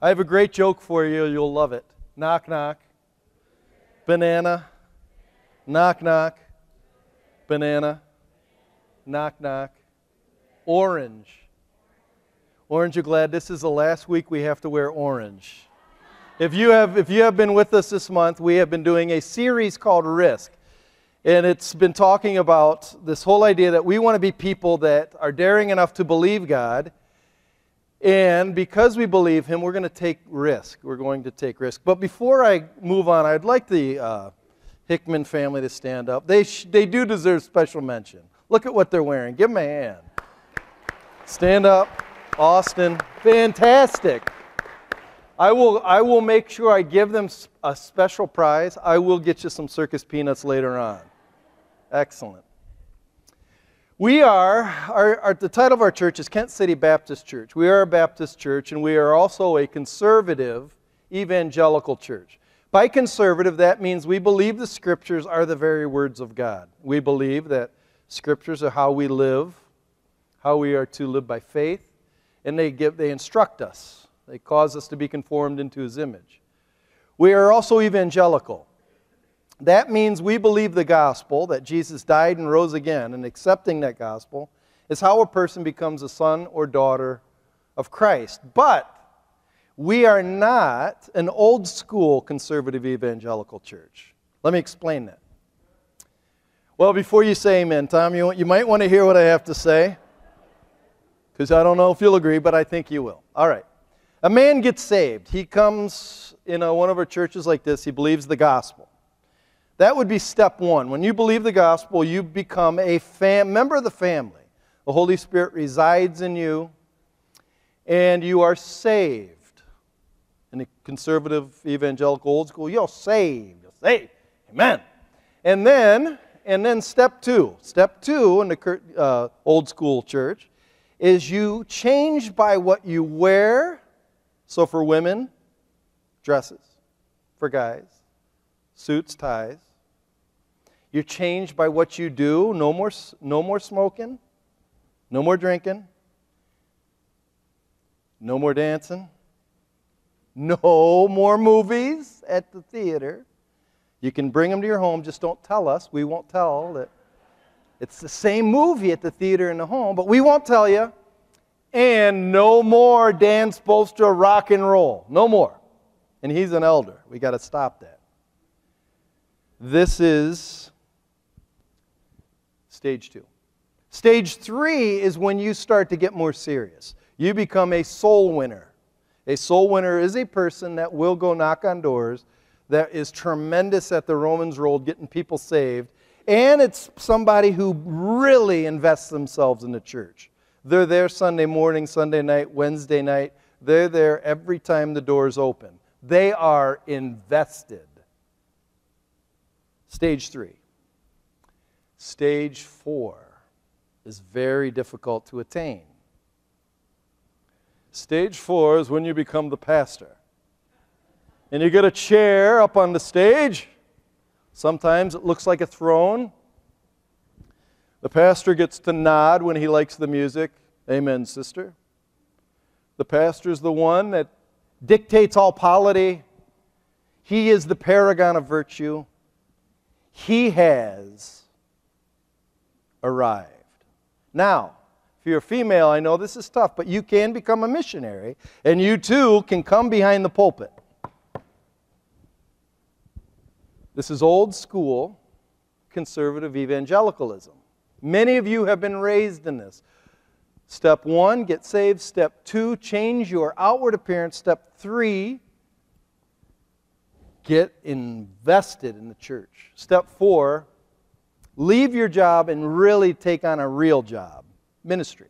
I have a great joke for you. You'll love it. Knock, knock. Banana. Knock, knock. Banana. Knock, knock. Orange. Orange, you're glad this is the last week we have to wear orange? If you have, if you have been with us this month, we have been doing a series called Risk. And it's been talking about this whole idea that we want to be people that are daring enough to believe God. And because we believe Him, we're going to take risk. We're going to take risk. But before I move on, I'd like the uh, Hickman family to stand up. They, sh- they do deserve special mention. Look at what they're wearing. Give them a hand. Stand up. Austin. Fantastic. I will, I will make sure I give them a special prize. I will get you some circus peanuts later on. Excellent. We are, our, our, the title of our church is Kent City Baptist Church. We are a Baptist church, and we are also a conservative evangelical church. By conservative, that means we believe the scriptures are the very words of God. We believe that scriptures are how we live, how we are to live by faith, and they, give, they instruct us they cause us to be conformed into his image. We are also evangelical. That means we believe the gospel, that Jesus died and rose again, and accepting that gospel is how a person becomes a son or daughter of Christ. But we are not an old school conservative evangelical church. Let me explain that. Well, before you say amen, Tom, you, you might want to hear what I have to say, because I don't know if you'll agree, but I think you will. All right. A man gets saved. He comes in a, one of our churches like this, he believes the gospel. That would be step one. When you believe the gospel, you become a fam- member of the family. The Holy Spirit resides in you, and you are saved. In the conservative, evangelical, old school, you're saved. You're saved. Amen. And then, and then step two. Step two in the uh, old school church is you change by what you wear so for women, dresses. For guys, suits, ties. You're changed by what you do. No more, no more smoking. No more drinking. No more dancing. No more movies at the theater. You can bring them to your home, just don't tell us. We won't tell that it's the same movie at the theater and the home, but we won't tell you and no more Dan Spolstra rock and roll. No more. And he's an elder. We got to stop that. This is stage two. Stage three is when you start to get more serious. You become a soul winner. A soul winner is a person that will go knock on doors, that is tremendous at the Romans road, getting people saved, and it's somebody who really invests themselves in the church. They're there Sunday morning, Sunday night, Wednesday night. They're there every time the doors open. They are invested. Stage three. Stage four is very difficult to attain. Stage four is when you become the pastor. And you get a chair up on the stage. Sometimes it looks like a throne. The pastor gets to nod when he likes the music. Amen, sister. The pastor is the one that dictates all polity. He is the paragon of virtue. He has arrived. Now, if you're a female, I know this is tough, but you can become a missionary, and you too can come behind the pulpit. This is old school conservative evangelicalism. Many of you have been raised in this. Step one, get saved. Step two, change your outward appearance. Step three, get invested in the church. Step four, leave your job and really take on a real job ministry.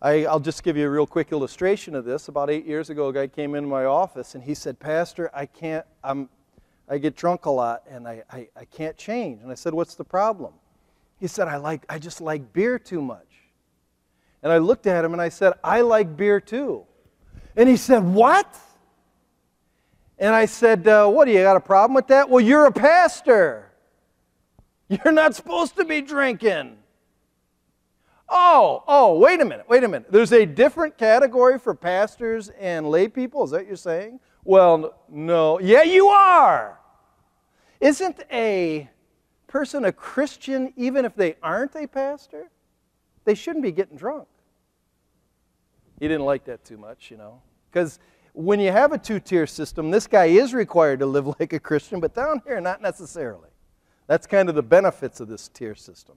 I, will just give you a real quick illustration of this. About eight years ago, a guy came into my office and he said, Pastor, I can't, I'm, I get drunk a lot and I, I, I can't change. And I said, What's the problem? He said, I, like, I just like beer too much. And I looked at him and I said, I like beer too. And he said, What? And I said, uh, What, do you got a problem with that? Well, you're a pastor. You're not supposed to be drinking. Oh, oh, wait a minute, wait a minute. There's a different category for pastors and lay people? Is that what you're saying? Well, no. Yeah, you are. Isn't a person a Christian even if they aren't a pastor? They shouldn't be getting drunk. He didn't like that too much, you know. Because when you have a two tier system, this guy is required to live like a Christian, but down here, not necessarily. That's kind of the benefits of this tier system.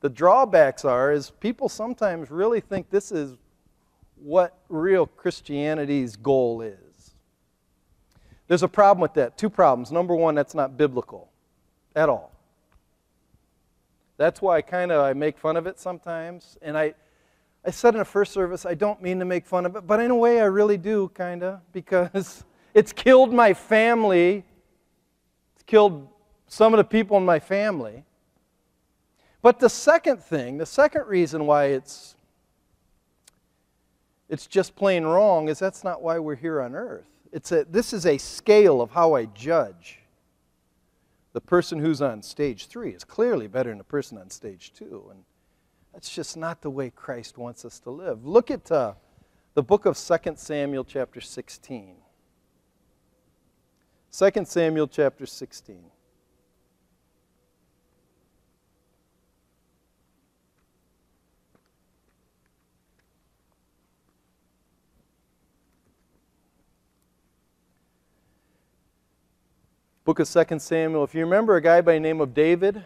The drawbacks are is people sometimes really think this is what real Christianity's goal is. There's a problem with that. Two problems. Number one, that's not biblical at all. That's why I kind of I make fun of it sometimes. And I, I said in a first service, I don't mean to make fun of it, but in a way I really do, kind of, because it's killed my family. It's killed some of the people in my family. But the second thing, the second reason why it's it's just plain wrong is that's not why we're here on earth. It's a, this is a scale of how I judge. The person who's on stage three is clearly better than the person on stage two. And that's just not the way Christ wants us to live. Look at uh, the book of 2 Samuel, chapter 16. 2 Samuel, chapter 16. Book of 2 Samuel. If you remember a guy by the name of David,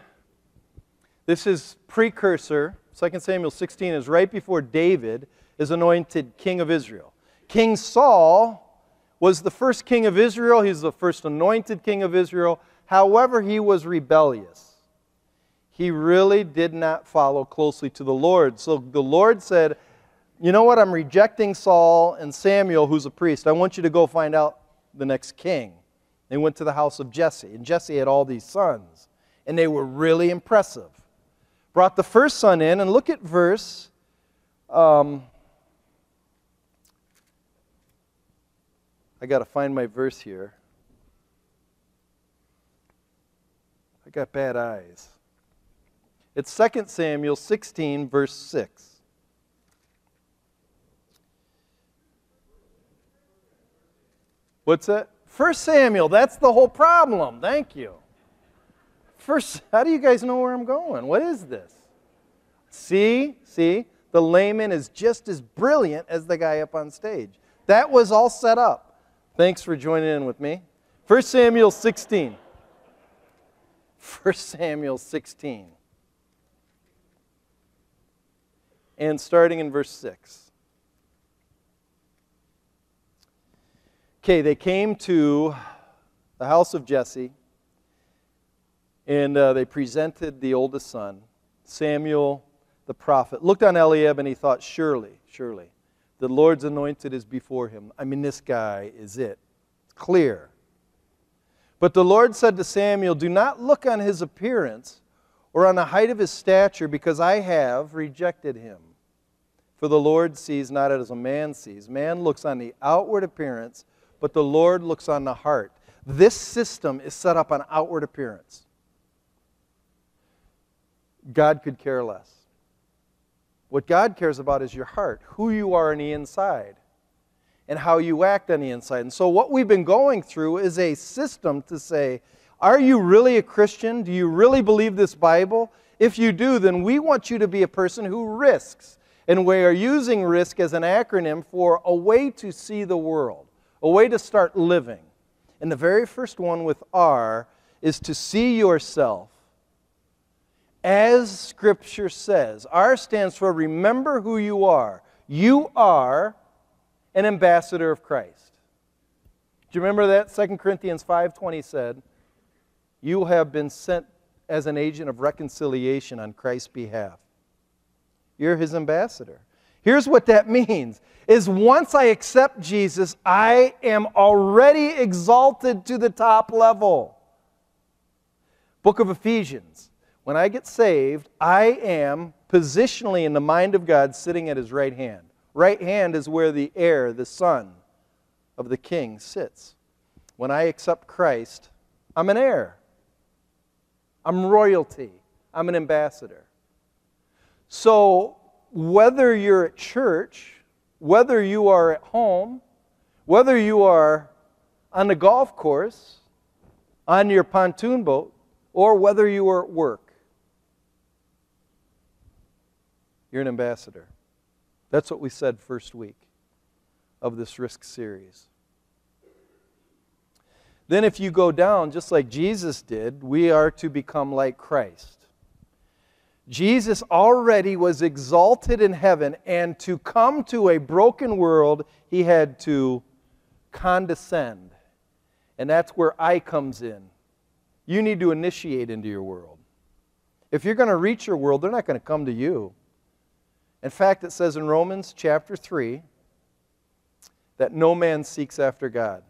this is precursor. 2 Samuel 16 is right before David is anointed king of Israel. King Saul was the first king of Israel. He's the first anointed king of Israel. However, he was rebellious. He really did not follow closely to the Lord. So the Lord said, You know what? I'm rejecting Saul and Samuel, who's a priest. I want you to go find out the next king. They went to the house of Jesse, and Jesse had all these sons, and they were really impressive. Brought the first son in, and look at verse. Um, I got to find my verse here. I got bad eyes. It's 2 Samuel 16, verse 6. What's that? First Samuel, that's the whole problem. Thank you. First, how do you guys know where I'm going? What is this? See, see, the layman is just as brilliant as the guy up on stage. That was all set up. Thanks for joining in with me. First Samuel 16. First Samuel 16. And starting in verse 6. Okay, they came to the house of Jesse and uh, they presented the oldest son, Samuel the prophet. Looked on Eliab and he thought, surely, surely, the Lord's anointed is before him. I mean, this guy is it. It's clear. But the Lord said to Samuel, Do not look on his appearance or on the height of his stature, because I have rejected him. For the Lord sees not as a man sees. Man looks on the outward appearance but the Lord looks on the heart. This system is set up on outward appearance. God could care less. What God cares about is your heart, who you are on the inside, and how you act on the inside. And so, what we've been going through is a system to say, are you really a Christian? Do you really believe this Bible? If you do, then we want you to be a person who risks. And we are using risk as an acronym for a way to see the world a way to start living. And the very first one with R is to see yourself as Scripture says. R stands for remember who you are. You are an ambassador of Christ. Do you remember that? 2 Corinthians 5.20 said, You have been sent as an agent of reconciliation on Christ's behalf. You're his ambassador. Here's what that means is once I accept Jesus, I am already exalted to the top level. Book of Ephesians. When I get saved, I am positionally in the mind of God sitting at his right hand. Right hand is where the heir, the son of the king, sits. When I accept Christ, I'm an heir. I'm royalty. I'm an ambassador. So whether you're at church, whether you are at home, whether you are on the golf course, on your pontoon boat, or whether you are at work, you're an ambassador. That's what we said first week of this risk series. Then, if you go down, just like Jesus did, we are to become like Christ. Jesus already was exalted in heaven, and to come to a broken world, he had to condescend. And that's where I comes in. You need to initiate into your world. If you're going to reach your world, they're not going to come to you. In fact, it says in Romans chapter 3 that no man seeks after God.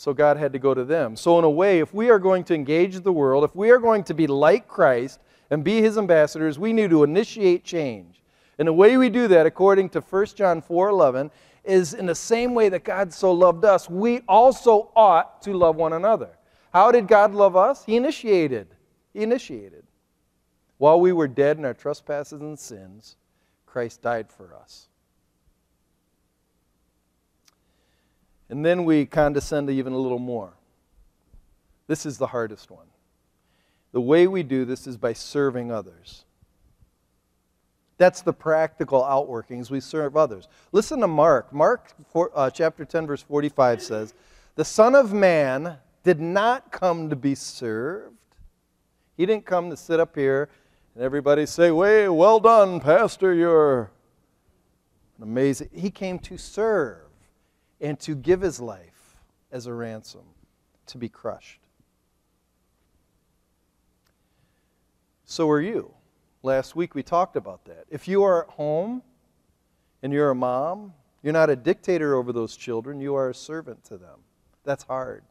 So God had to go to them. So, in a way, if we are going to engage the world, if we are going to be like Christ and be his ambassadors, we need to initiate change. And the way we do that, according to 1 John 4 11, is in the same way that God so loved us, we also ought to love one another. How did God love us? He initiated. He initiated. While we were dead in our trespasses and sins, Christ died for us. And then we condescend even a little more. This is the hardest one. The way we do this is by serving others. That's the practical outworkings. We serve others. Listen to Mark. Mark four, uh, chapter 10, verse 45 says, The Son of Man did not come to be served. He didn't come to sit up here and everybody say, Way, well done, Pastor, you're amazing. He came to serve and to give his life as a ransom to be crushed. So are you. Last week we talked about that. If you are at home and you're a mom, you're not a dictator over those children, you are a servant to them. That's hard.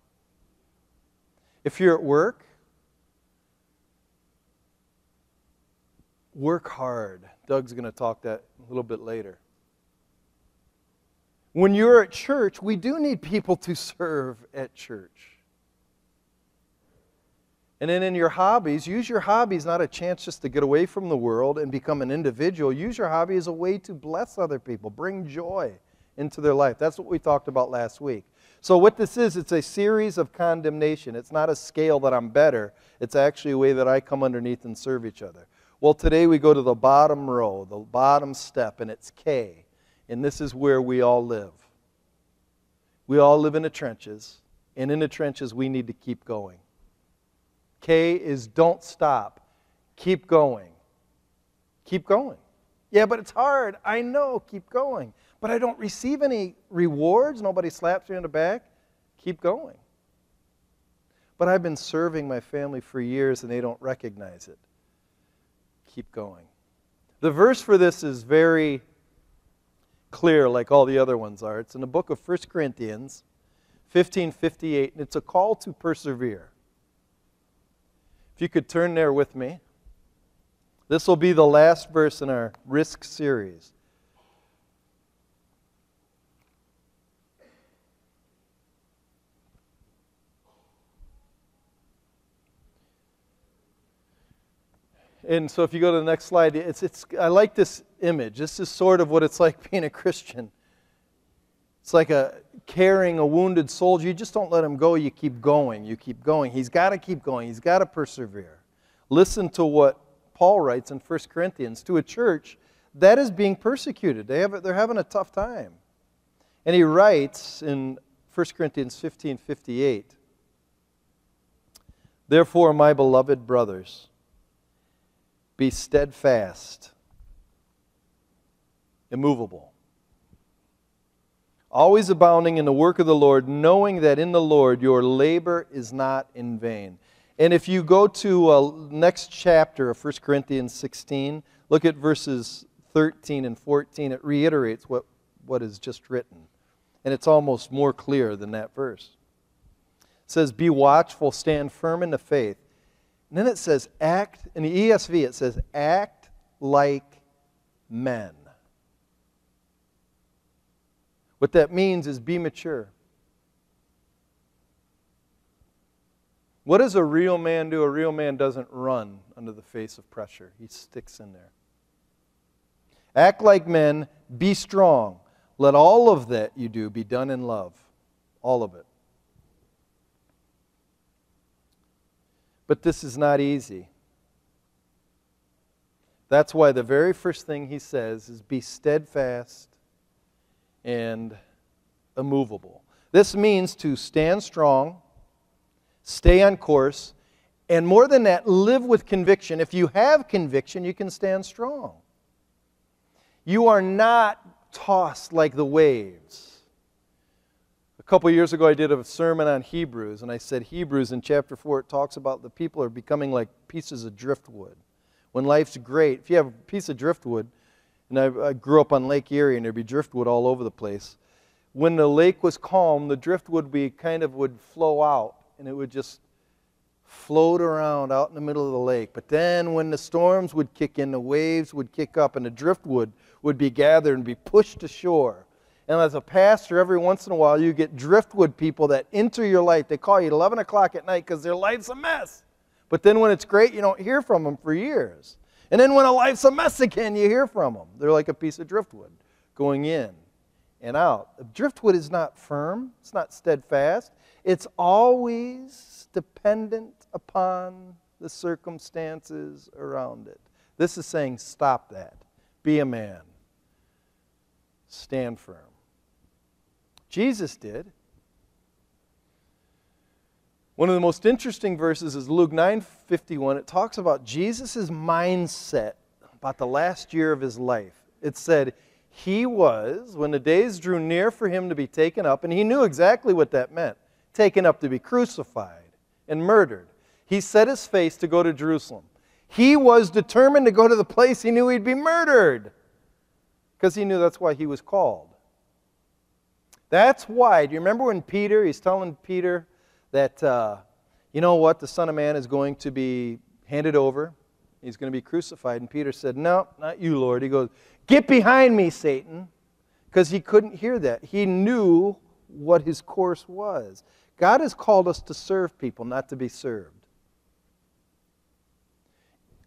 If you're at work, work hard. Doug's going to talk that a little bit later. When you're at church, we do need people to serve at church. And then in your hobbies, use your hobbies not a chance just to get away from the world and become an individual. Use your hobby as a way to bless other people, bring joy into their life. That's what we talked about last week. So, what this is, it's a series of condemnation. It's not a scale that I'm better, it's actually a way that I come underneath and serve each other. Well, today we go to the bottom row, the bottom step, and it's K and this is where we all live. We all live in the trenches, and in the trenches, we need to keep going. K is don't stop, keep going. Keep going. Yeah, but it's hard. I know, keep going. But I don't receive any rewards. Nobody slaps me on the back. Keep going. But I've been serving my family for years and they don't recognize it. Keep going. The verse for this is very clear like all the other ones are. It's in the book of 1 Corinthians 15:58 and it's a call to persevere. If you could turn there with me. This will be the last verse in our risk series. And so if you go to the next slide, it's, it's, I like this image. This is sort of what it's like being a Christian. It's like a carrying a wounded soldier. You just don't let him go. You keep going. You keep going. He's got to keep going. He's got to persevere. Listen to what Paul writes in 1 Corinthians to a church that is being persecuted. They have, they're having a tough time. And he writes in 1 Corinthians 15 58, Therefore, my beloved brothers, be steadfast, immovable, always abounding in the work of the Lord, knowing that in the Lord your labor is not in vain. And if you go to uh, next chapter of 1 Corinthians 16, look at verses 13 and 14. It reiterates what, what is just written. And it's almost more clear than that verse. It says, Be watchful, stand firm in the faith. And then it says, act, in the ESV, it says, act like men. What that means is be mature. What does a real man do? A real man doesn't run under the face of pressure, he sticks in there. Act like men, be strong. Let all of that you do be done in love. All of it. But this is not easy. That's why the very first thing he says is be steadfast and immovable. This means to stand strong, stay on course, and more than that, live with conviction. If you have conviction, you can stand strong. You are not tossed like the waves. A couple years ago, I did a sermon on Hebrews, and I said Hebrews in chapter 4, it talks about the people are becoming like pieces of driftwood. When life's great, if you have a piece of driftwood, and I, I grew up on Lake Erie, and there'd be driftwood all over the place. When the lake was calm, the driftwood would be kind of would flow out, and it would just float around out in the middle of the lake. But then when the storms would kick in, the waves would kick up, and the driftwood would be gathered and be pushed ashore. And as a pastor, every once in a while, you get driftwood people that enter your life. They call you at 11 o'clock at night because their life's a mess. But then when it's great, you don't hear from them for years. And then when a life's a mess again, you hear from them. They're like a piece of driftwood going in and out. Driftwood is not firm, it's not steadfast, it's always dependent upon the circumstances around it. This is saying, stop that. Be a man. Stand firm. Jesus did. One of the most interesting verses is Luke 9:51. It talks about Jesus' mindset about the last year of his life. It said, He was, when the days drew near for him to be taken up, and he knew exactly what that meant taken up to be crucified and murdered. He set his face to go to Jerusalem. He was determined to go to the place he knew he'd be murdered because he knew that's why he was called. That's why. Do you remember when Peter, he's telling Peter, that, uh, you know what, the Son of Man is going to be handed over. He's going to be crucified. And Peter said, No, not you, Lord. He goes, Get behind me, Satan. Because he couldn't hear that. He knew what his course was. God has called us to serve people, not to be served.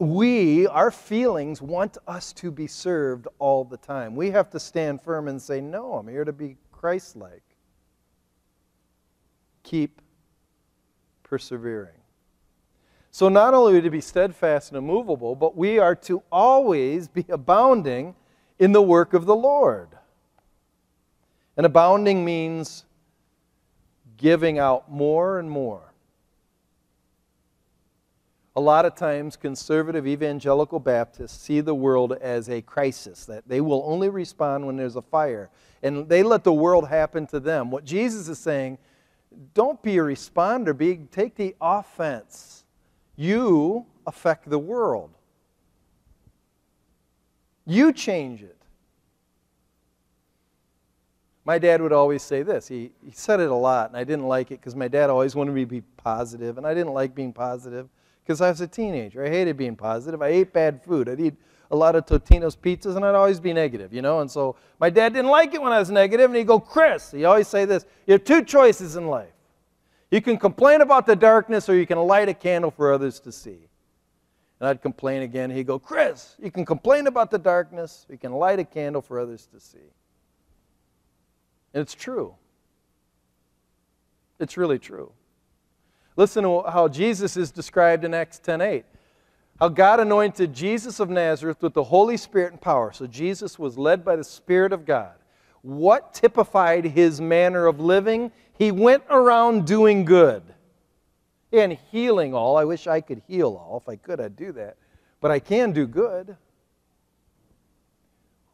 We, our feelings, want us to be served all the time. We have to stand firm and say, No, I'm here to be Christ like. Keep persevering. So, not only to be steadfast and immovable, but we are to always be abounding in the work of the Lord. And abounding means giving out more and more. A lot of times, conservative evangelical Baptists see the world as a crisis, that they will only respond when there's a fire. And they let the world happen to them. What Jesus is saying don't be a responder, be, take the offense. You affect the world. You change it. My dad would always say this. He, he said it a lot, and I didn't like it because my dad always wanted me to be positive, and I didn't like being positive because I was a teenager. I hated being positive. I ate bad food. I'd eat a lot of Totino's pizzas, and I'd always be negative, you know. And so my dad didn't like it when I was negative, and he'd go, Chris, he always say this, you have two choices in life. You can complain about the darkness, or you can light a candle for others to see. And I'd complain again. He'd go, Chris, you can complain about the darkness, you can light a candle for others to see. And it's true. It's really true. Listen to how Jesus is described in Acts 10:8 how God anointed Jesus of Nazareth with the Holy Spirit and power. So Jesus was led by the Spirit of God. What typified his manner of living? He went around doing good and healing all. I wish I could heal all. If I could, I'd do that. But I can do good.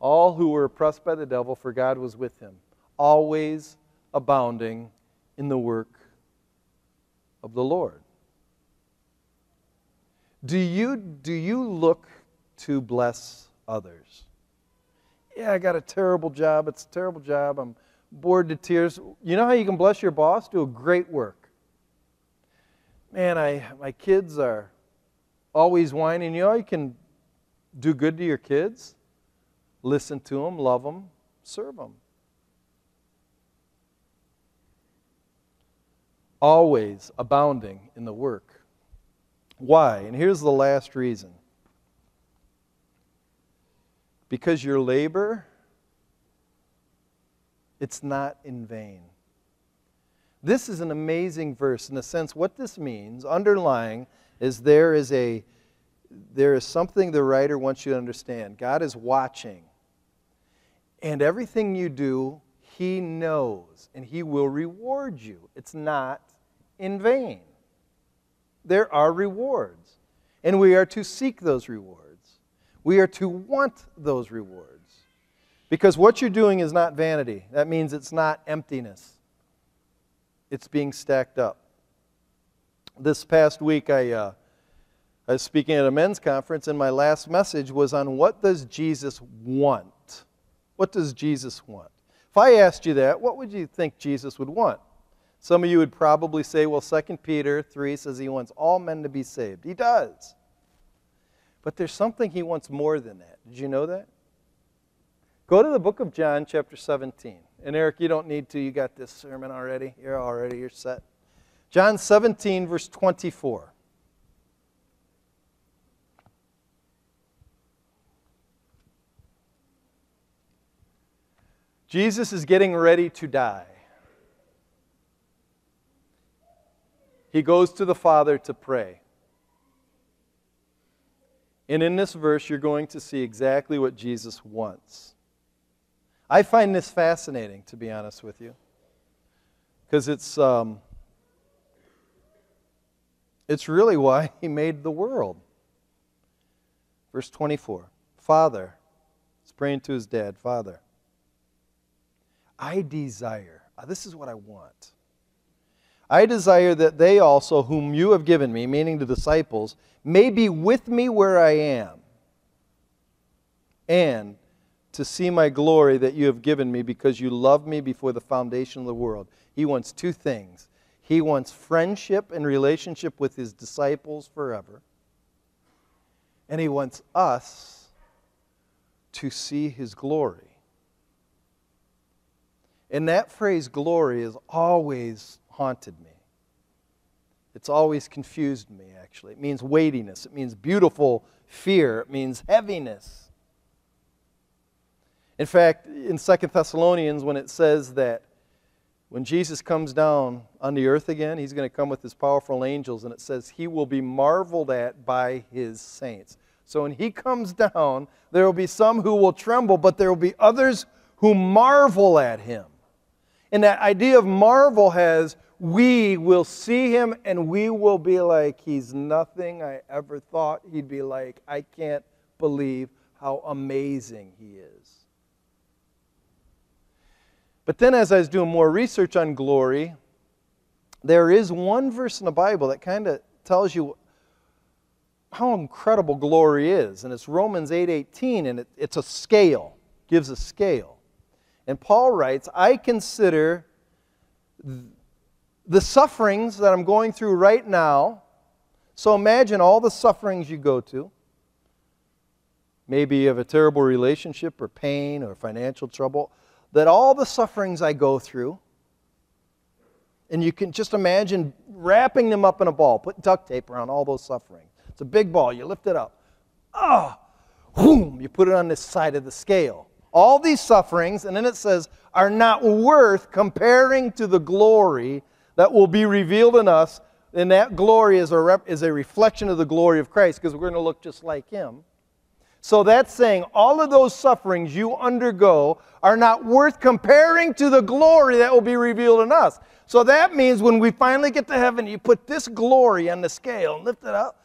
All who were oppressed by the devil, for God was with him, always abounding in the work of the Lord. Do you, do you look to bless others? Yeah, I got a terrible job. It's a terrible job. I'm bored to tears. You know how you can bless your boss? Do a great work. Man, I, my kids are always whining. You know you can do good to your kids? Listen to them, love them, serve them. Always abounding in the work why? And here's the last reason. because your labor, it's not in vain. This is an amazing verse in the sense what this means, underlying, is there is a there is something the writer wants you to understand. God is watching. And everything you do, he knows, and he will reward you. It's not in vain. There are rewards, and we are to seek those rewards. We are to want those rewards. Because what you're doing is not vanity. That means it's not emptiness it's being stacked up. This past week, I, uh, I was speaking at a men's conference, and my last message was on what does Jesus want? What does Jesus want? If I asked you that, what would you think Jesus would want? Some of you would probably say, well, 2 Peter 3 says he wants all men to be saved. He does. But there's something he wants more than that. Did you know that? Go to the book of John, chapter 17. And Eric, you don't need to. You got this sermon already. You're already, you're set. John 17, verse 24. Jesus is getting ready to die. He goes to the Father to pray. And in this verse, you're going to see exactly what Jesus wants. I find this fascinating, to be honest with you, because it's, um, it's really why he made the world. Verse 24 Father, he's praying to his dad, Father, I desire, uh, this is what I want. I desire that they also, whom you have given me, meaning the disciples, may be with me where I am. And to see my glory that you have given me because you loved me before the foundation of the world. He wants two things. He wants friendship and relationship with his disciples forever. And he wants us to see his glory. And that phrase, glory, is always haunted me. It's always confused me, actually. It means weightiness, it means beautiful fear, it means heaviness. In fact, in Second Thessalonians, when it says that when Jesus comes down on the earth again, he's going to come with his powerful angels, and it says he will be marveled at by his saints. So when he comes down, there will be some who will tremble, but there will be others who marvel at him. And that idea of marvel has we will see him and we will be like, he's nothing I ever thought he'd be like. I can't believe how amazing he is. But then, as I was doing more research on glory, there is one verse in the Bible that kind of tells you how incredible glory is. And it's Romans 8:18, and it, it's a scale, gives a scale. And Paul writes, I consider the sufferings that I'm going through right now. So imagine all the sufferings you go to. Maybe you have a terrible relationship or pain or financial trouble that all the sufferings I go through, and you can just imagine wrapping them up in a ball, putting duct tape around all those sufferings. It's a big ball, you lift it up. Ah, oh, you put it on this side of the scale. All these sufferings, and then it says, are not worth comparing to the glory that will be revealed in us. And that glory is a, rep- is a reflection of the glory of Christ because we're going to look just like Him. So that's saying all of those sufferings you undergo are not worth comparing to the glory that will be revealed in us. So that means when we finally get to heaven, you put this glory on the scale and lift it up.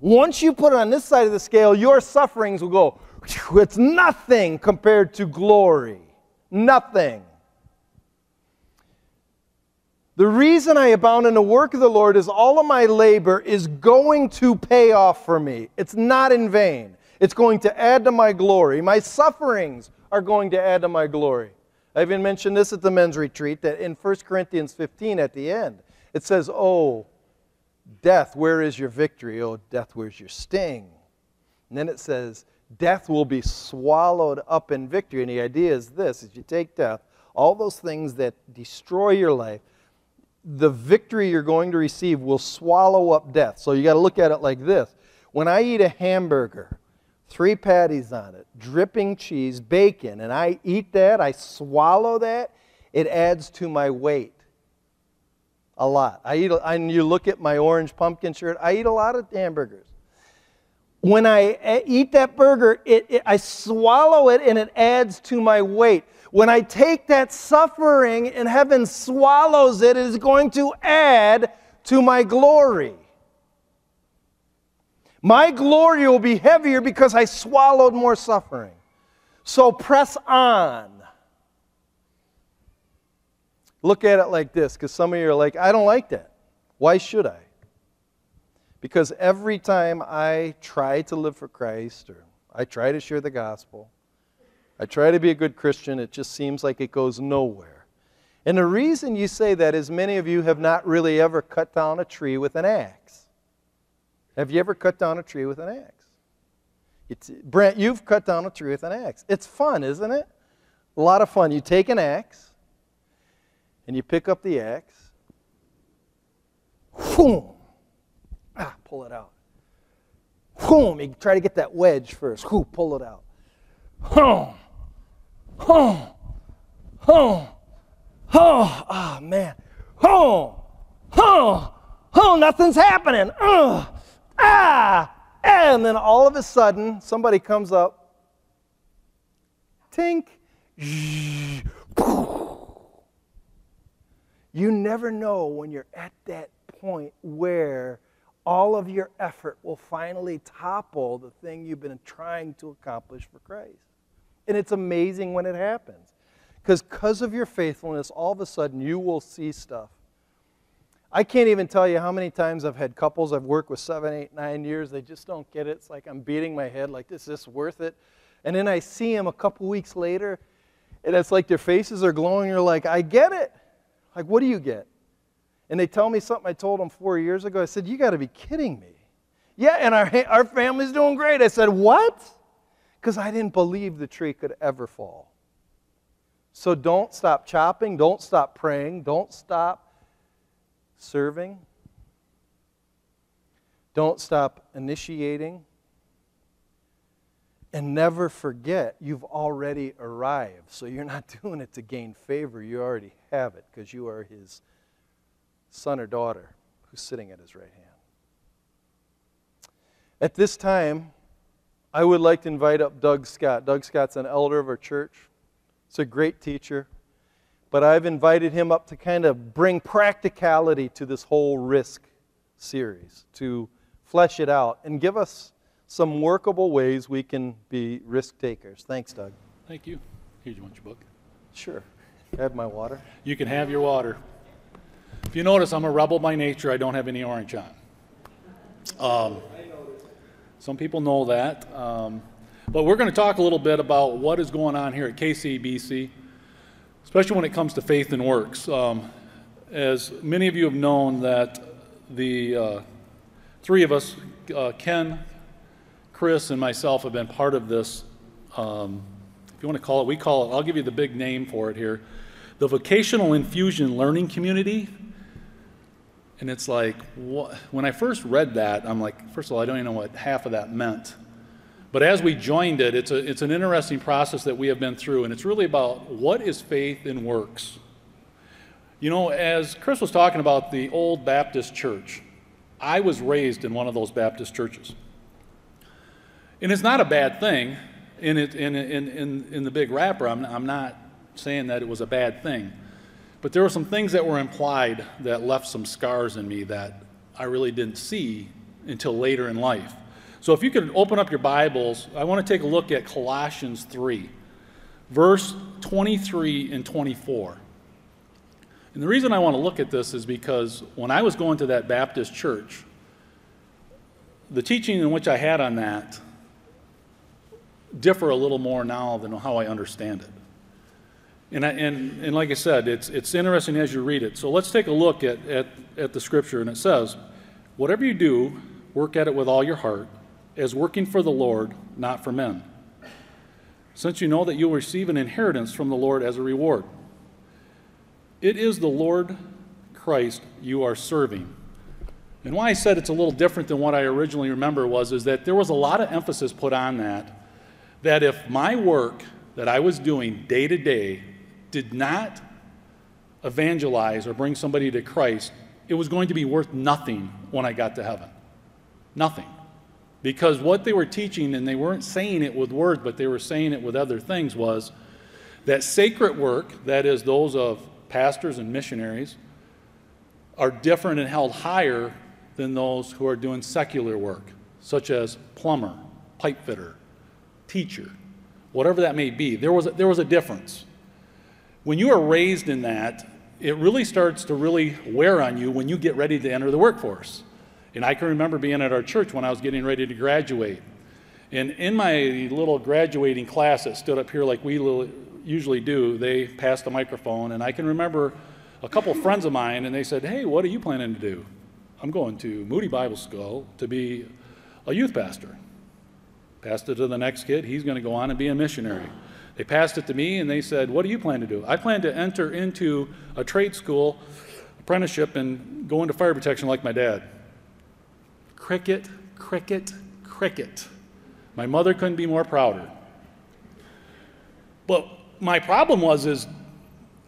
Once you put it on this side of the scale, your sufferings will go, it's nothing compared to glory. Nothing. The reason I abound in the work of the Lord is all of my labor is going to pay off for me. It's not in vain. It's going to add to my glory. My sufferings are going to add to my glory. I even mentioned this at the men's retreat that in 1 Corinthians 15 at the end, it says, Oh, death, where is your victory? Oh, death, where's your sting? And then it says, Death will be swallowed up in victory. And the idea is this is you take death, all those things that destroy your life, the victory you're going to receive will swallow up death. So you got to look at it like this. When I eat a hamburger, three patties on it, dripping cheese, bacon, and I eat that, I swallow that, it adds to my weight. A lot. I eat, and you look at my orange pumpkin shirt, I eat a lot of hamburgers. When I eat that burger, it, it, I swallow it and it adds to my weight. When I take that suffering and heaven swallows it, it is going to add to my glory. My glory will be heavier because I swallowed more suffering. So press on. Look at it like this, because some of you are like, I don't like that. Why should I? Because every time I try to live for Christ or I try to share the gospel, I try to be a good Christian, it just seems like it goes nowhere. And the reason you say that is many of you have not really ever cut down a tree with an axe. Have you ever cut down a tree with an axe? It's, Brent, you've cut down a tree with an axe. It's fun, isn't it? A lot of fun. You take an axe and you pick up the axe. Boom. Ah, pull it out. Boom. You try to get that wedge first. Whoo, pull it out. Oh, oh, oh, oh, man. Oh, oh, oh, nothing's happening. Oh, ah, and then all of a sudden, somebody comes up. Tink. You never know when you're at that point where all of your effort will finally topple the thing you've been trying to accomplish for Christ. And it's amazing when it happens. Because because of your faithfulness, all of a sudden you will see stuff. I can't even tell you how many times I've had couples I've worked with seven, eight, nine years. They just don't get it. It's like I'm beating my head, like, is this worth it? And then I see them a couple weeks later, and it's like their faces are glowing. You're like, I get it. Like, what do you get? And they tell me something I told them four years ago. I said, You got to be kidding me. Yeah, and our, our family's doing great. I said, What? Because I didn't believe the tree could ever fall. So don't stop chopping, don't stop praying, don't stop serving, don't stop initiating, and never forget you've already arrived. So you're not doing it to gain favor, you already have it because you are his son or daughter who's sitting at his right hand. At this time, I would like to invite up Doug Scott. Doug Scott's an elder of our church. He's a great teacher. But I've invited him up to kind of bring practicality to this whole risk series, to flesh it out and give us some workable ways we can be risk takers. Thanks, Doug. Thank you. Here, do you want your book? Sure. Have my water. You can have your water. If you notice, I'm a rebel by nature. I don't have any orange on. Um, some people know that. Um, but we're going to talk a little bit about what is going on here at KCBC, especially when it comes to faith and works. Um, as many of you have known, that the uh, three of us, uh, Ken, Chris, and myself, have been part of this. Um, if you want to call it, we call it. I'll give you the big name for it here, the Vocational Infusion Learning Community and it's like, what? when I first read that, I'm like, first of all, I don't even know what half of that meant. But as we joined it, it's, a, it's an interesting process that we have been through, and it's really about what is faith in works. You know, as Chris was talking about the old Baptist church, I was raised in one of those Baptist churches. And it's not a bad thing in, it, in, in, in, in the big wrapper. I'm, I'm not saying that it was a bad thing. But there were some things that were implied that left some scars in me that I really didn't see until later in life. So if you could open up your Bibles, I want to take a look at Colossians 3, verse 23 and 24. And the reason I want to look at this is because when I was going to that Baptist church, the teaching in which I had on that differ a little more now than how I understand it. And, I, and, and like I said, it's, it's interesting as you read it. So let's take a look at, at, at the scripture, and it says, Whatever you do, work at it with all your heart, as working for the Lord, not for men. Since you know that you'll receive an inheritance from the Lord as a reward. It is the Lord Christ you are serving. And why I said it's a little different than what I originally remember was is that there was a lot of emphasis put on that that if my work that I was doing day to day did not evangelize or bring somebody to Christ, it was going to be worth nothing when I got to heaven. Nothing. Because what they were teaching, and they weren't saying it with words, but they were saying it with other things, was that sacred work, that is, those of pastors and missionaries, are different and held higher than those who are doing secular work, such as plumber, pipe fitter, teacher, whatever that may be. There was a, there was a difference. When you are raised in that, it really starts to really wear on you when you get ready to enter the workforce. And I can remember being at our church when I was getting ready to graduate. And in my little graduating class that stood up here like we usually do, they passed the microphone. And I can remember a couple friends of mine, and they said, Hey, what are you planning to do? I'm going to Moody Bible School to be a youth pastor. Passed it to the next kid. He's going to go on and be a missionary. They passed it to me and they said, What do you plan to do? I plan to enter into a trade school apprenticeship and go into fire protection like my dad. Cricket, cricket, cricket. My mother couldn't be more prouder. But my problem was is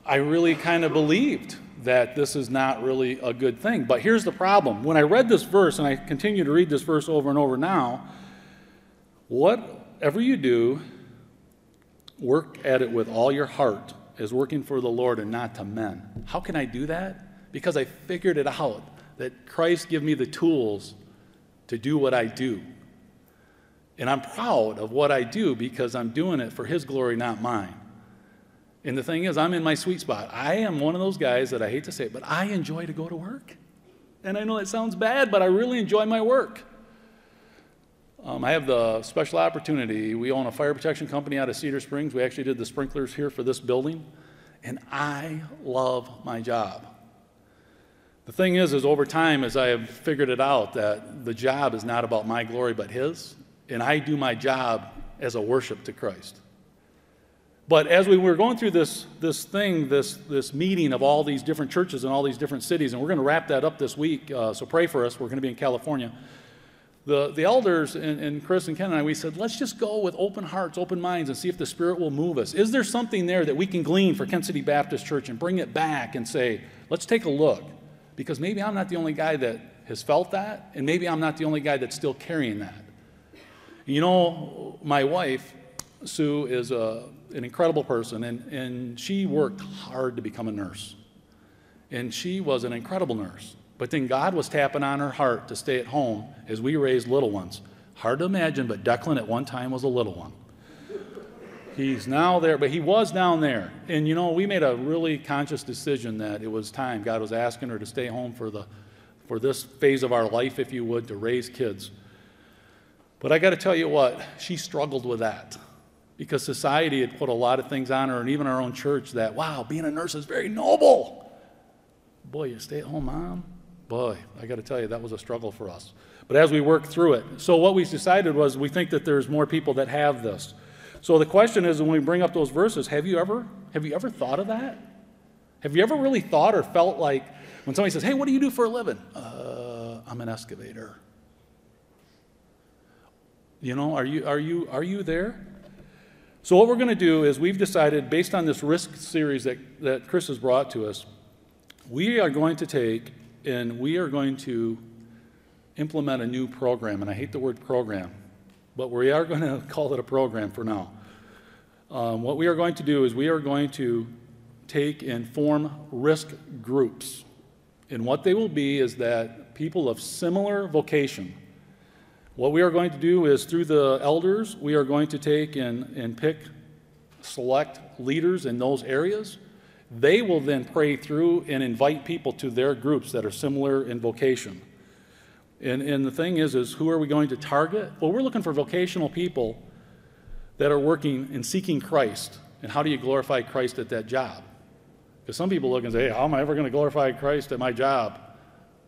I really kind of believed that this is not really a good thing. But here's the problem. When I read this verse, and I continue to read this verse over and over now, whatever you do, work at it with all your heart as working for the Lord and not to men. How can I do that? Because I figured it out that Christ give me the tools to do what I do. And I'm proud of what I do because I'm doing it for his glory, not mine. And the thing is, I'm in my sweet spot. I am one of those guys that I hate to say it, but I enjoy to go to work. And I know that sounds bad, but I really enjoy my work. Um, I have the special opportunity. We own a fire protection company out of Cedar Springs. We actually did the sprinklers here for this building. And I love my job. The thing is, is over time, as I have figured it out, that the job is not about my glory but His, and I do my job as a worship to Christ. But as we were going through this, this thing, this, this meeting of all these different churches in all these different cities, and we're going to wrap that up this week, uh, so pray for us. We're going to be in California. The, the elders and, and Chris and Ken and I, we said, let's just go with open hearts, open minds, and see if the Spirit will move us. Is there something there that we can glean for Kent City Baptist Church and bring it back and say, let's take a look? Because maybe I'm not the only guy that has felt that, and maybe I'm not the only guy that's still carrying that. You know, my wife, Sue, is a an incredible person, and, and she worked hard to become a nurse. And she was an incredible nurse. But then God was tapping on her heart to stay at home as we raised little ones. Hard to imagine, but Declan at one time was a little one. He's now there, but he was down there. And you know, we made a really conscious decision that it was time. God was asking her to stay home for, the, for this phase of our life, if you would, to raise kids. But I got to tell you what, she struggled with that because society had put a lot of things on her, and even our own church that, wow, being a nurse is very noble. Boy, you stay at home mom? Boy, I got to tell you, that was a struggle for us. But as we worked through it, so what we decided was we think that there's more people that have this. So the question is when we bring up those verses, have you ever have you ever thought of that? Have you ever really thought or felt like when somebody says, "Hey, what do you do for a living?" Uh, I'm an excavator. You know, are you are you are you there? So, what we're going to do is we've decided, based on this risk series that, that Chris has brought to us, we are going to take and we are going to implement a new program. And I hate the word program, but we are going to call it a program for now. Um, what we are going to do is we are going to take and form risk groups. And what they will be is that people of similar vocation, what we are going to do is through the elders, we are going to take and, and pick, select leaders in those areas. They will then pray through and invite people to their groups that are similar in vocation. And, and the thing is, is who are we going to target? Well, we're looking for vocational people that are working and seeking Christ. And how do you glorify Christ at that job? Because some people look and say, hey, how am I ever going to glorify Christ at my job?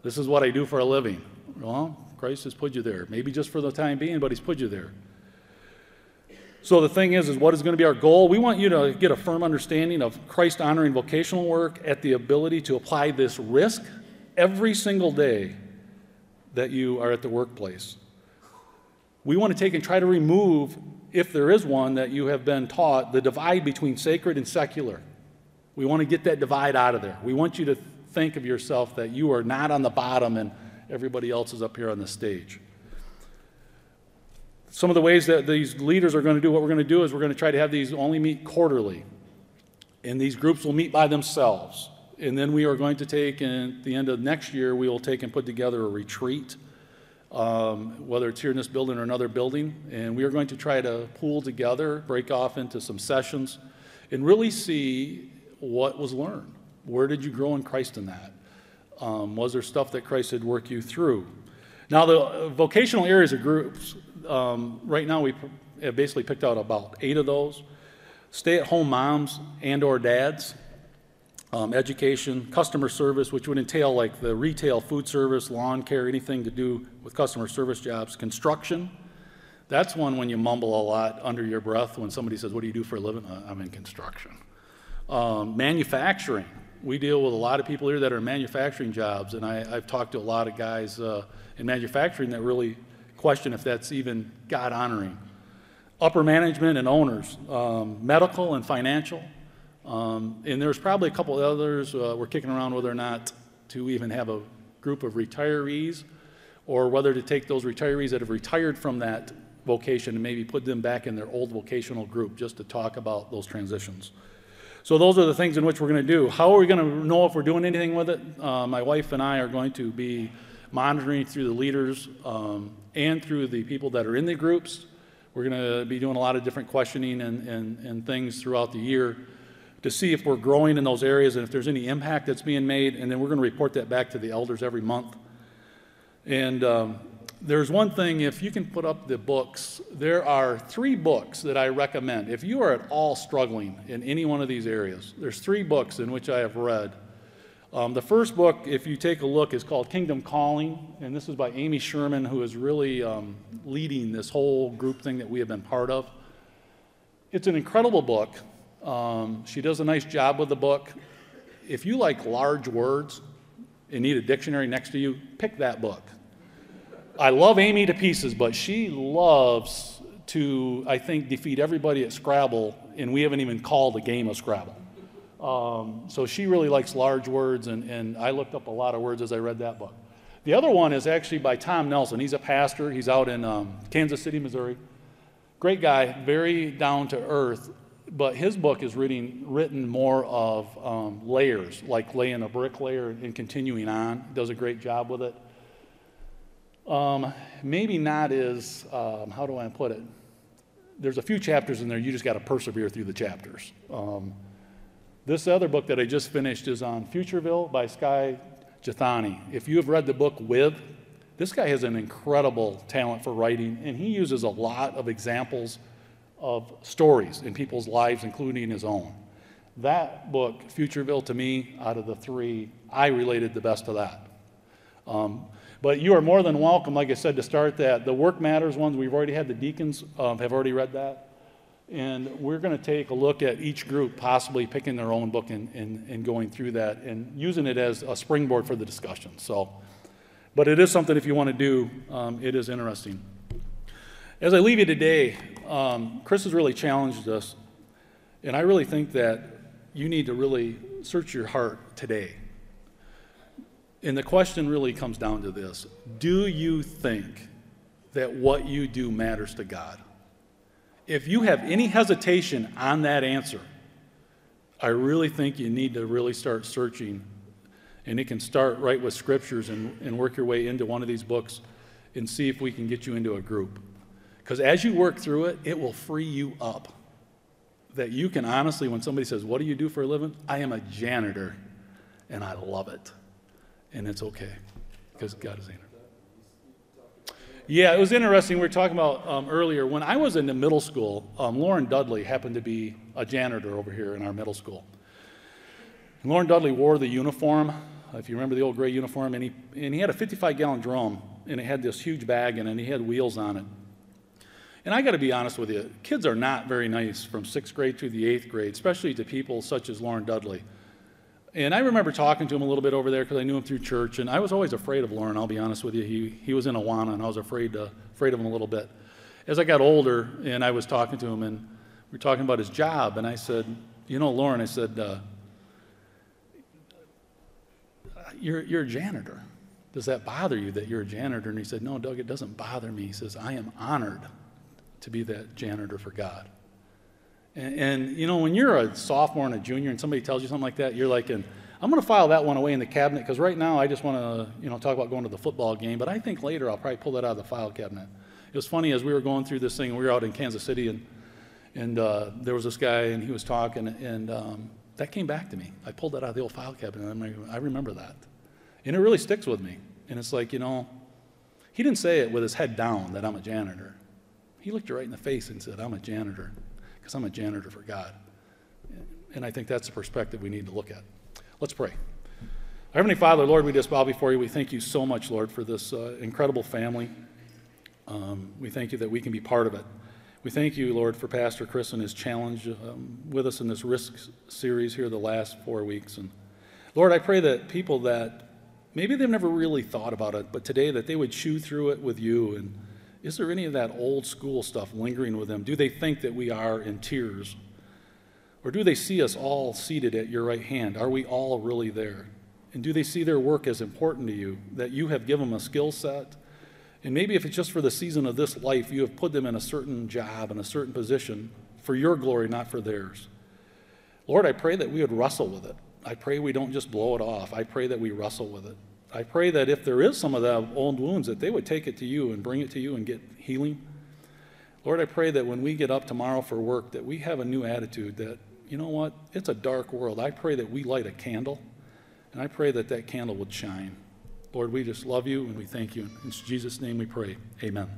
This is what I do for a living. Well, Christ has put you there. Maybe just for the time being, but He's put you there. So the thing is, is what is going to be our goal? We want you to get a firm understanding of Christ honoring vocational work at the ability to apply this risk every single day that you are at the workplace. We want to take and try to remove, if there is one that you have been taught, the divide between sacred and secular. We want to get that divide out of there. We want you to think of yourself that you are not on the bottom and everybody else is up here on the stage. Some of the ways that these leaders are going to do what we're going to do is we're going to try to have these only meet quarterly. And these groups will meet by themselves. And then we are going to take, and at the end of next year, we will take and put together a retreat, um, whether it's here in this building or another building. And we are going to try to pool together, break off into some sessions, and really see what was learned. Where did you grow in Christ in that? Um, was there stuff that Christ had worked you through? Now, the vocational areas of groups, um, right now we have basically picked out about eight of those. Stay-at-home moms and or dads, um, education, customer service, which would entail like the retail food service, lawn care, anything to do with customer service jobs, construction. That's one when you mumble a lot under your breath when somebody says, What do you do for a living? Uh, I'm in construction. Um, manufacturing. We deal with a lot of people here that are in manufacturing jobs, and I, have talked to a lot of guys uh, in manufacturing that really question if that's even God honoring. Upper management and owners, um, medical and financial. Um, and there's probably a couple others uh, we're kicking around whether or not to even have a group of retirees or whether to take those retirees that have retired from that vocation and maybe put them back in their old vocational group just to talk about those transitions. So those are the things in which we're going to do. How are we going to know if we're doing anything with it? Uh, my wife and I are going to be monitoring through the leaders um, and through the people that are in the groups. We're going to be doing a lot of different questioning and, and, and things throughout the year to see if we're growing in those areas and if there's any impact that's being made. And then we're going to report that back to the elders every month. And um, there's one thing, if you can put up the books, there are three books that I recommend. If you are at all struggling in any one of these areas, there's three books in which I have read. Um, the first book, if you take a look, is called Kingdom Calling, and this is by Amy Sherman, who is really um, leading this whole group thing that we have been part of. It's an incredible book. Um, she does a nice job with the book. If you like large words and need a dictionary next to you, pick that book. I love Amy to pieces, but she loves to, I think, defeat everybody at Scrabble, and we haven't even called a game of Scrabble. Um, so she really likes large words, and, and I looked up a lot of words as I read that book. The other one is actually by Tom Nelson. He's a pastor, he's out in um, Kansas City, Missouri. Great guy, very down to earth, but his book is reading, written more of um, layers, like laying a brick layer and continuing on. Does a great job with it. Um, maybe not as, um, how do I put it? There's a few chapters in there, you just got to persevere through the chapters. Um, this other book that I just finished is on Futureville by Skye Jethani. If you have read the book With, this guy has an incredible talent for writing, and he uses a lot of examples of stories in people's lives, including his own. That book, Futureville, to me, out of the three, I related the best to that. Um, but you are more than welcome, like I said, to start that. The Work Matters ones, we've already had the deacons um, have already read that. And we're going to take a look at each group possibly picking their own book and, and, and going through that and using it as a springboard for the discussion. So, but it is something if you want to do, um, it is interesting. As I leave you today, um, Chris has really challenged us, and I really think that you need to really search your heart today. And the question really comes down to this Do you think that what you do matters to God? If you have any hesitation on that answer, I really think you need to really start searching. And it can start right with scriptures and, and work your way into one of these books and see if we can get you into a group. Because as you work through it, it will free you up. That you can honestly, when somebody says, What do you do for a living? I am a janitor, and I love it and it's okay because God is in it. Yeah, it was interesting. We were talking about um, earlier when I was in the middle school. Um, Lauren Dudley happened to be a janitor over here in our middle school. And Lauren Dudley wore the uniform, if you remember the old gray uniform, and he, and he had a 55 gallon drum, and it had this huge bag in it, and he had wheels on it. And I got to be honest with you, kids are not very nice from sixth grade through the eighth grade, especially to people such as Lauren Dudley And I remember talking to him a little bit over there because I knew him through church, and I was always afraid of Lauren. I'll be honest with you. He he was in Awana, and I was afraid afraid of him a little bit. As I got older, and I was talking to him, and we were talking about his job, and I said, "You know, Lauren," I said, uh, "You're you're a janitor. Does that bother you that you're a janitor?" And he said, "No, Doug, it doesn't bother me." He says, "I am honored to be that janitor for God." And, and, you know, when you're a sophomore and a junior and somebody tells you something like that, you're like, I'm going to file that one away in the cabinet because right now I just want to, you know, talk about going to the football game. But I think later I'll probably pull that out of the file cabinet. It was funny as we were going through this thing. We were out in Kansas City and and uh, there was this guy and he was talking and um, that came back to me. I pulled that out of the old file cabinet and I remember that, and it really sticks with me. And it's like, you know, he didn't say it with his head down that I'm a janitor. He looked you right in the face and said, I'm a janitor because I'm a janitor for God. And I think that's the perspective we need to look at. Let's pray. Our Heavenly Father, Lord, we just bow before you. We thank you so much, Lord, for this uh, incredible family. Um, we thank you that we can be part of it. We thank you, Lord, for Pastor Chris and his challenge um, with us in this risk series here the last four weeks. And Lord, I pray that people that maybe they've never really thought about it, but today that they would chew through it with you and is there any of that old school stuff lingering with them? Do they think that we are in tiers? Or do they see us all seated at your right hand? Are we all really there? And do they see their work as important to you, that you have given them a skill set? And maybe if it's just for the season of this life, you have put them in a certain job, in a certain position for your glory, not for theirs. Lord, I pray that we would wrestle with it. I pray we don't just blow it off. I pray that we wrestle with it. I pray that if there is some of the old wounds, that they would take it to you and bring it to you and get healing. Lord, I pray that when we get up tomorrow for work, that we have a new attitude that, you know what, it's a dark world. I pray that we light a candle, and I pray that that candle would shine. Lord, we just love you and we thank you. In Jesus' name we pray. Amen.